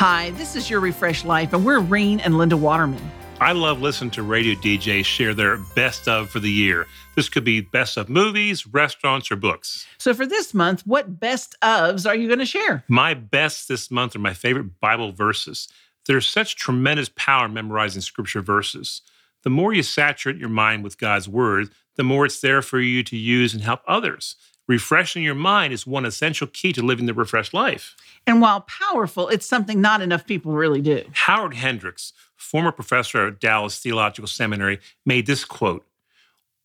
Hi, this is Your Refresh Life, and we're Reen and Linda Waterman. I love listening to radio DJs share their best of for the year. This could be best of movies, restaurants, or books. So, for this month, what best ofs are you going to share? My best this month are my favorite Bible verses. There's such tremendous power in memorizing scripture verses. The more you saturate your mind with God's word, the more it's there for you to use and help others. Refreshing your mind is one essential key to living the refreshed life. And while powerful, it's something not enough people really do. Howard Hendricks, former professor at Dallas Theological Seminary, made this quote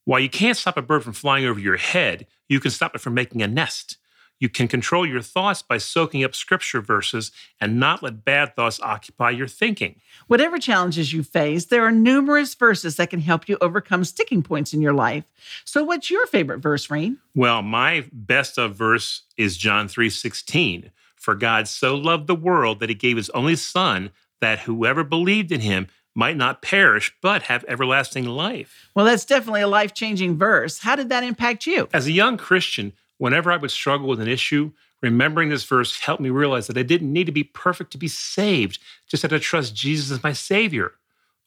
While you can't stop a bird from flying over your head, you can stop it from making a nest. You can control your thoughts by soaking up scripture verses and not let bad thoughts occupy your thinking. Whatever challenges you face, there are numerous verses that can help you overcome sticking points in your life. So what's your favorite verse, Reen? Well, my best of verse is John 3:16. For God so loved the world that he gave his only son that whoever believed in him might not perish but have everlasting life. Well, that's definitely a life-changing verse. How did that impact you? As a young Christian, Whenever I would struggle with an issue, remembering this verse helped me realize that I didn't need to be perfect to be saved, just had to trust Jesus as my Savior.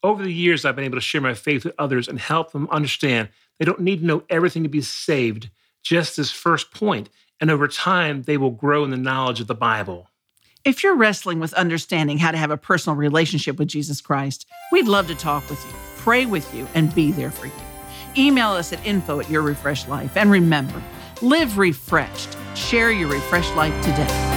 Over the years, I've been able to share my faith with others and help them understand they don't need to know everything to be saved, just this first point, and over time, they will grow in the knowledge of the Bible. If you're wrestling with understanding how to have a personal relationship with Jesus Christ, we'd love to talk with you, pray with you, and be there for you. Email us at info at your refresh life. And remember, Live refreshed. Share your refreshed life today.